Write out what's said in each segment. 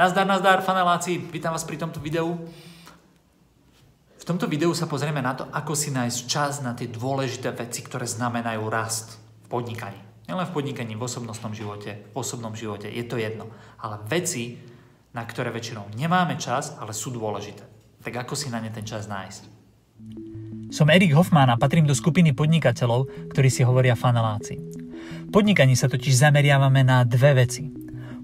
Nazdar, nazdar, faneláci, vítam vás pri tomto videu. V tomto videu sa pozrieme na to, ako si nájsť čas na tie dôležité veci, ktoré znamenajú rast v podnikaní. Nielen v podnikaní, v osobnostnom živote, v osobnom živote, je to jedno. Ale veci, na ktoré väčšinou nemáme čas, ale sú dôležité. Tak ako si na ne ten čas nájsť? Som Erik Hoffman a patrím do skupiny podnikateľov, ktorí si hovoria faneláci. V podnikaní sa totiž zameriavame na dve veci –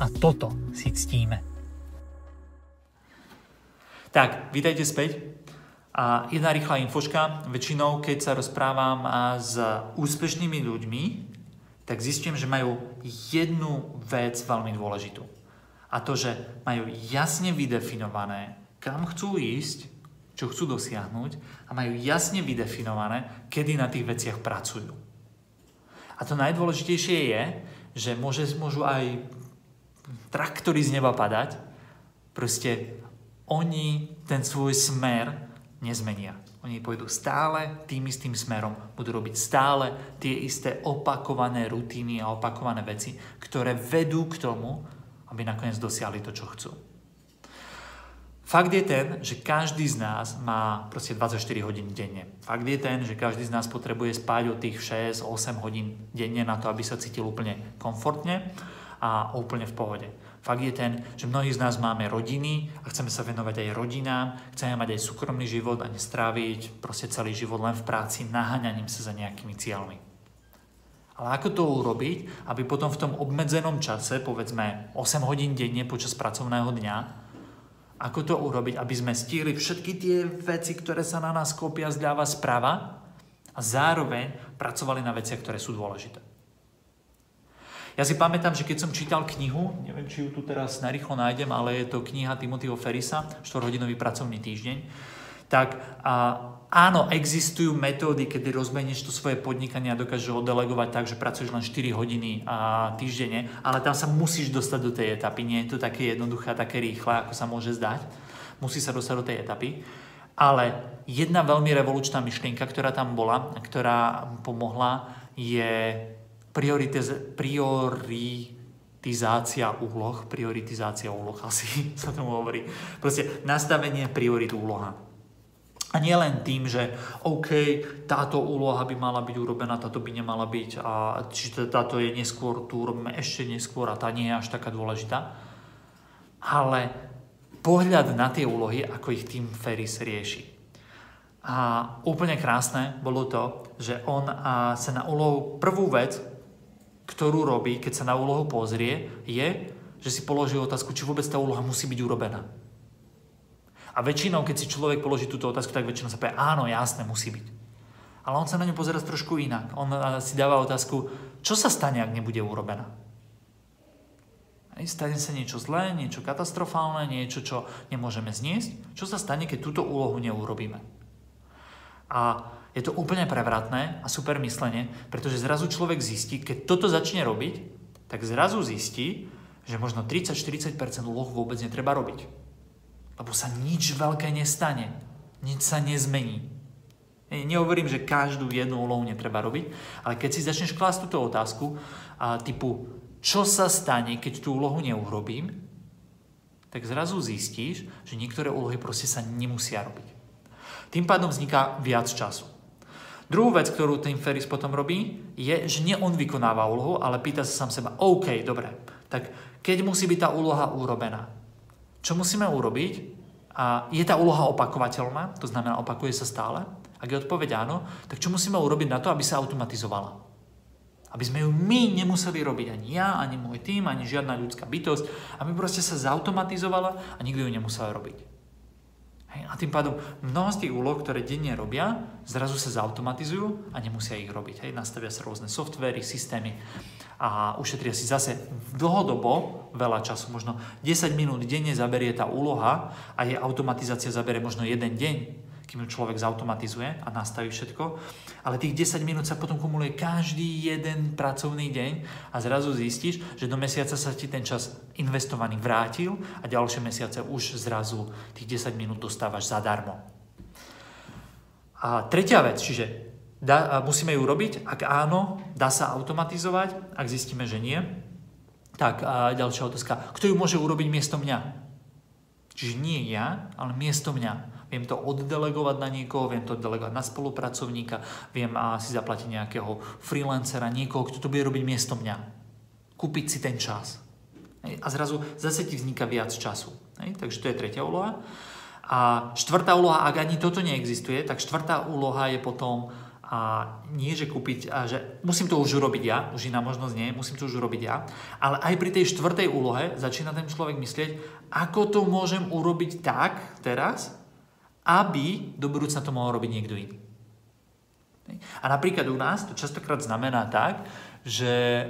a toto si ctíme. Tak, vítajte späť. A jedna rýchla infoška. Väčšinou, keď sa rozprávam s úspešnými ľuďmi, tak zistím, že majú jednu vec veľmi dôležitú. A to, že majú jasne vydefinované, kam chcú ísť, čo chcú dosiahnuť a majú jasne vydefinované, kedy na tých veciach pracujú. A to najdôležitejšie je, že môže, môžu aj traktory z neba padať, proste oni ten svoj smer nezmenia. Oni pôjdu stále tým istým smerom, budú robiť stále tie isté opakované rutiny a opakované veci, ktoré vedú k tomu, aby nakoniec dosiahli to, čo chcú. Fakt je ten, že každý z nás má proste 24 hodín denne. Fakt je ten, že každý z nás potrebuje spať od tých 6-8 hodín denne na to, aby sa cítil úplne komfortne a úplne v pohode. Fakt je ten, že mnohí z nás máme rodiny a chceme sa venovať aj rodinám, chceme mať aj súkromný život a nestráviť proste celý život len v práci naháňaním sa za nejakými cieľmi. Ale ako to urobiť, aby potom v tom obmedzenom čase, povedzme 8 hodín denne počas pracovného dňa, ako to urobiť, aby sme stihli všetky tie veci, ktoré sa na nás kopia zľava správa a zároveň pracovali na veciach, ktoré sú dôležité. Ja si pamätám, že keď som čítal knihu, neviem, či ju tu teraz narýchlo nájdem, ale je to kniha Timothyho Ferisa, 4-hodinový pracovný týždeň, tak a, áno, existujú metódy, kedy rozbenieš to svoje podnikanie a dokážeš ho delegovať tak, že pracuješ len 4 hodiny a týždenne, ale tam sa musíš dostať do tej etapy. Nie je to také jednoduché, také rýchle, ako sa môže zdať. Musí sa dostať do tej etapy. Ale jedna veľmi revolučná myšlienka, ktorá tam bola, ktorá pomohla, je prioritizácia úloh, prioritizácia úloh asi sa tomu hovorí. Proste nastavenie priorit úloha. A nie len tým, že OK, táto úloha by mala byť urobená, táto by nemala byť a či táto je neskôr, tu robíme ešte neskôr a tá nie je až taká dôležitá. Ale pohľad na tie úlohy, ako ich tým Ferris rieši. A úplne krásne bolo to, že on sa na úlohu prvú vec, ktorú robí, keď sa na úlohu pozrie, je, že si položí otázku, či vôbec tá úloha musí byť urobená. A väčšinou, keď si človek položí túto otázku, tak väčšinou sa povie, áno, jasné, musí byť. Ale on sa na ňu pozera trošku inak. On si dáva otázku, čo sa stane, ak nebude urobená. Stane sa niečo zlé, niečo katastrofálne, niečo, čo nemôžeme zniesť. Čo sa stane, keď túto úlohu neurobíme? A je to úplne prevratné a super myslenie, pretože zrazu človek zistí, keď toto začne robiť, tak zrazu zistí, že možno 30-40% úloh vôbec netreba robiť. Lebo sa nič veľké nestane. Nič sa nezmení. Nehovorím, že každú jednu úlohu netreba robiť, ale keď si začneš klásť túto otázku a typu, čo sa stane, keď tú úlohu neurobím, tak zrazu zistíš, že niektoré úlohy proste sa nemusia robiť. Tým pádom vzniká viac času. Druhú vec, ktorú Tim Ferris potom robí, je, že nie on vykonáva úlohu, ale pýta sa sám seba, OK, dobre, tak keď musí byť tá úloha urobená, čo musíme urobiť, A je tá úloha opakovateľná, to znamená opakuje sa stále? Ak je odpoveď áno, tak čo musíme urobiť na to, aby sa automatizovala? Aby sme ju my nemuseli robiť ani ja, ani môj tým, ani žiadna ľudská bytosť, aby proste sa zautomatizovala a nikto ju nemusel robiť. Hej, a tým pádom mnoho z tých úloh, ktoré denne robia, zrazu sa zautomatizujú a nemusia ich robiť. Hej, nastavia sa rôzne softvery, systémy a ušetria si zase dlhodobo veľa času. Možno 10 minút denne zaberie tá úloha a jej automatizácia zaberie možno jeden deň kým človek zautomatizuje a nastaví všetko. Ale tých 10 minút sa potom kumuluje každý jeden pracovný deň a zrazu zistíš, že do mesiaca sa ti ten čas investovaný vrátil a ďalšie mesiace už zrazu tých 10 minút dostávaš zadarmo. A tretia vec, čiže dá, musíme ju robiť, ak áno, dá sa automatizovať, ak zistíme, že nie, tak a ďalšia otázka, kto ju môže urobiť miesto mňa? Čiže nie ja, ale miesto mňa. Viem to oddelegovať na niekoho, viem to oddelegovať na spolupracovníka, viem si zaplatiť nejakého freelancera, niekoho, kto to bude robiť miesto mňa. Kúpiť si ten čas. A zrazu zase ti vzniká viac času. Takže to je tretia úloha. A štvrtá úloha, ak ani toto neexistuje, tak štvrtá úloha je potom a nie, že kúpiť, a že musím to už urobiť ja, už iná možnosť nie, musím to už urobiť ja, ale aj pri tej štvrtej úlohe začína ten človek myslieť, ako to môžem urobiť tak teraz, aby do budúcna to mohol robiť niekto iný. A napríklad u nás to častokrát znamená tak, že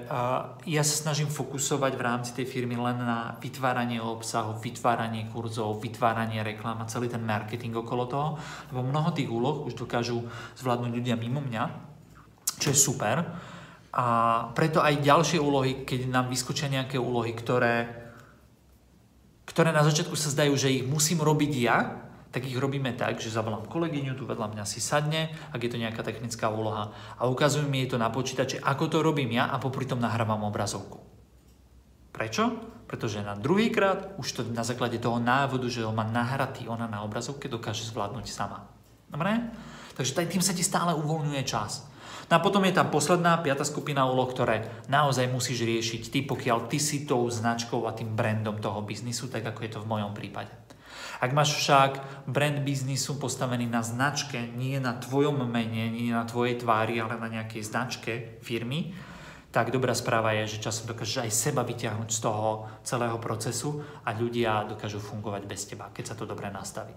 ja sa snažím fokusovať v rámci tej firmy len na vytváranie obsahu, vytváranie kurzov, vytváranie reklám a celý ten marketing okolo toho, lebo mnoho tých úloh už dokážu zvládnuť ľudia mimo mňa, čo je super. A preto aj ďalšie úlohy, keď nám vyskočia nejaké úlohy, ktoré, ktoré na začiatku sa zdajú, že ich musím robiť ja, tak ich robíme tak, že zavolám kolegyňu, tu vedľa mňa si sadne, ak je to nejaká technická úloha a ukazujem jej to na počítače, ako to robím ja a popri tom nahrávam obrazovku. Prečo? Pretože na druhýkrát už to na základe toho návodu, že ho má nahratý ona na obrazovke, dokáže zvládnuť sama. Dobre? Takže tým sa ti stále uvoľňuje čas. No a potom je tam posledná, piata skupina úloh, ktoré naozaj musíš riešiť ty, pokiaľ ty si tou značkou a tým brandom toho biznisu, tak ako je to v mojom prípade. Ak máš však brand biznisu postavený na značke, nie na tvojom mene, nie na tvojej tvári, ale na nejakej značke firmy, tak dobrá správa je, že časom dokážeš aj seba vyťahnuť z toho celého procesu a ľudia dokážu fungovať bez teba, keď sa to dobre nastaví.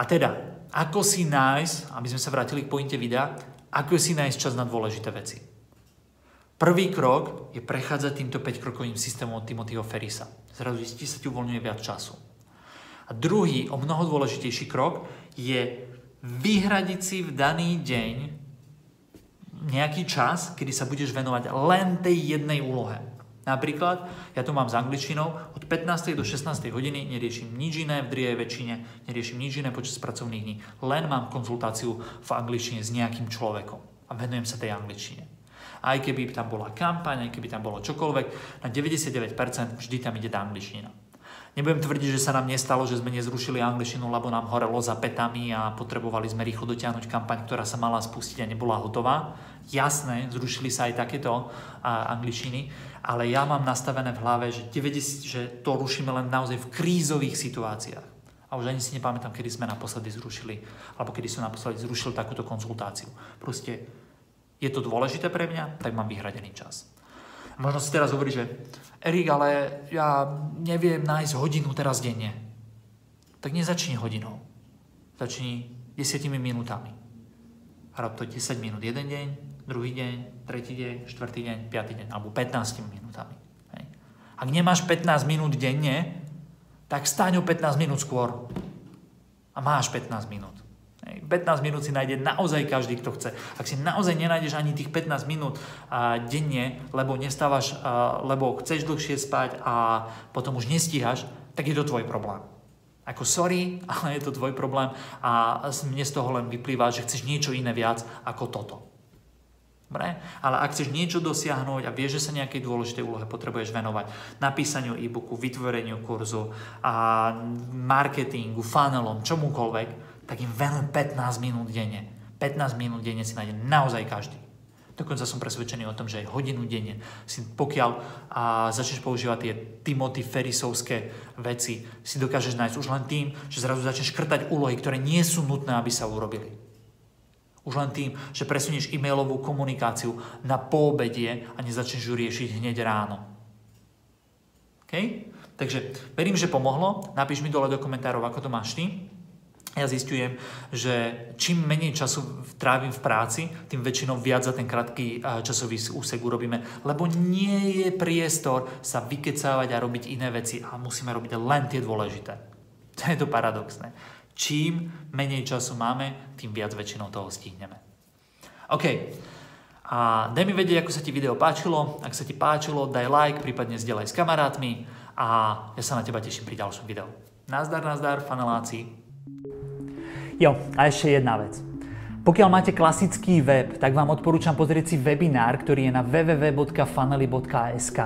A teda, ako si nájsť, aby sme sa vrátili k pointe videa, ako si nájsť čas na dôležité veci. Prvý krok je prechádzať týmto 5-krokovým systémom od Timothyho Ferisa. Zrazu zistí sa ti uvoľňuje viac času. A druhý, o mnoho dôležitejší krok je vyhradiť si v daný deň nejaký čas, kedy sa budeš venovať len tej jednej úlohe. Napríklad, ja tu mám s angličtinou, od 15. do 16. hodiny neriešim nič iné v drieje väčšine, neriešim nič iné počas pracovných dní. Len mám konzultáciu v angličtine s nejakým človekom a venujem sa tej angličtine. Aj keby tam bola kampaň, aj keby tam bolo čokoľvek, na 99% vždy tam ide tá angličtina. Nebudem tvrdiť, že sa nám nestalo, že sme nezrušili angličtinu, lebo nám horelo za petami a potrebovali sme rýchlo dotiahnuť kampaň, ktorá sa mala spustiť a nebola hotová. Jasné, zrušili sa aj takéto angličtiny, ale ja mám nastavené v hlave, že, 90, že to rušíme len naozaj v krízových situáciách. A už ani si nepamätám, kedy sme naposledy zrušili, alebo kedy som naposledy zrušil takúto konzultáciu. Proste je to dôležité pre mňa, tak mám vyhradený čas. Možno si teraz hovorí, že Erik, ale ja neviem nájsť hodinu teraz denne. Tak nezačni hodinou. Začni 10 minútami. A rob to 10 minút jeden deň, druhý deň, tretí deň, štvrtý deň, piatý deň, alebo 15 minútami. Hej. Ak nemáš 15 minút denne, tak stáň o 15 minút skôr. A máš 15 minút. 15 minút si nájde naozaj každý, kto chce. Ak si naozaj nenájdeš ani tých 15 minút denne, lebo nestávaš, lebo chceš dlhšie spať a potom už nestíhaš, tak je to tvoj problém. Ako sorry, ale je to tvoj problém a mne z toho len vyplýva, že chceš niečo iné viac ako toto. Dobre? Ale ak chceš niečo dosiahnuť a vieš, že sa nejakej dôležitej úlohe potrebuješ venovať napísaniu e-booku, vytvoreniu kurzu, a marketingu, funnelom, čomukoľvek, tak im venuj 15 minút denne. 15 minút denne si nájde naozaj každý. Dokonca som presvedčený o tom, že aj hodinu denne si pokiaľ a, začneš používať tie Timothy Ferrisovské veci, si dokážeš nájsť už len tým, že zrazu začneš škrtať úlohy, ktoré nie sú nutné, aby sa urobili. Už len tým, že presunieš e-mailovú komunikáciu na poobedie a nezačneš ju riešiť hneď ráno. Okay? Takže verím, že pomohlo. Napíš mi dole do komentárov, ako to máš ty ja zistujem, že čím menej času trávim v práci, tým väčšinou viac za ten krátky časový úsek urobíme, lebo nie je priestor sa vykecávať a robiť iné veci a musíme robiť len tie dôležité. To je to paradoxné. Čím menej času máme, tým viac väčšinou toho stihneme. OK. A daj mi vedieť, ako sa ti video páčilo. Ak sa ti páčilo, daj like, prípadne zdieľaj s kamarátmi a ja sa na teba teším pri ďalšom videu. Nazdar, nazdar, faneláci. Jo, a ešte jedna vec. Pokiaľ máte klasický web, tak vám odporúčam pozrieť si webinár, ktorý je na www.fanely.sk.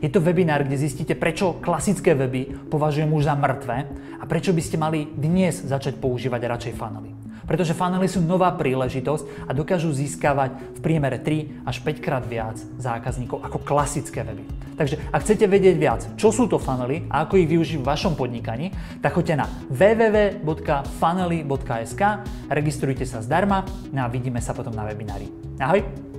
Je to webinár, kde zistíte, prečo klasické weby považujem už za mŕtve a prečo by ste mali dnes začať používať radšej funnely. Pretože funnely sú nová príležitosť a dokážu získavať v priemere 3 až 5 krát viac zákazníkov ako klasické weby. Takže ak chcete vedieť viac, čo sú to funnely a ako ich využiť v vašom podnikaní, tak choďte na www.funnely.sk, registrujte sa zdarma no a vidíme sa potom na webinári. Ahoj!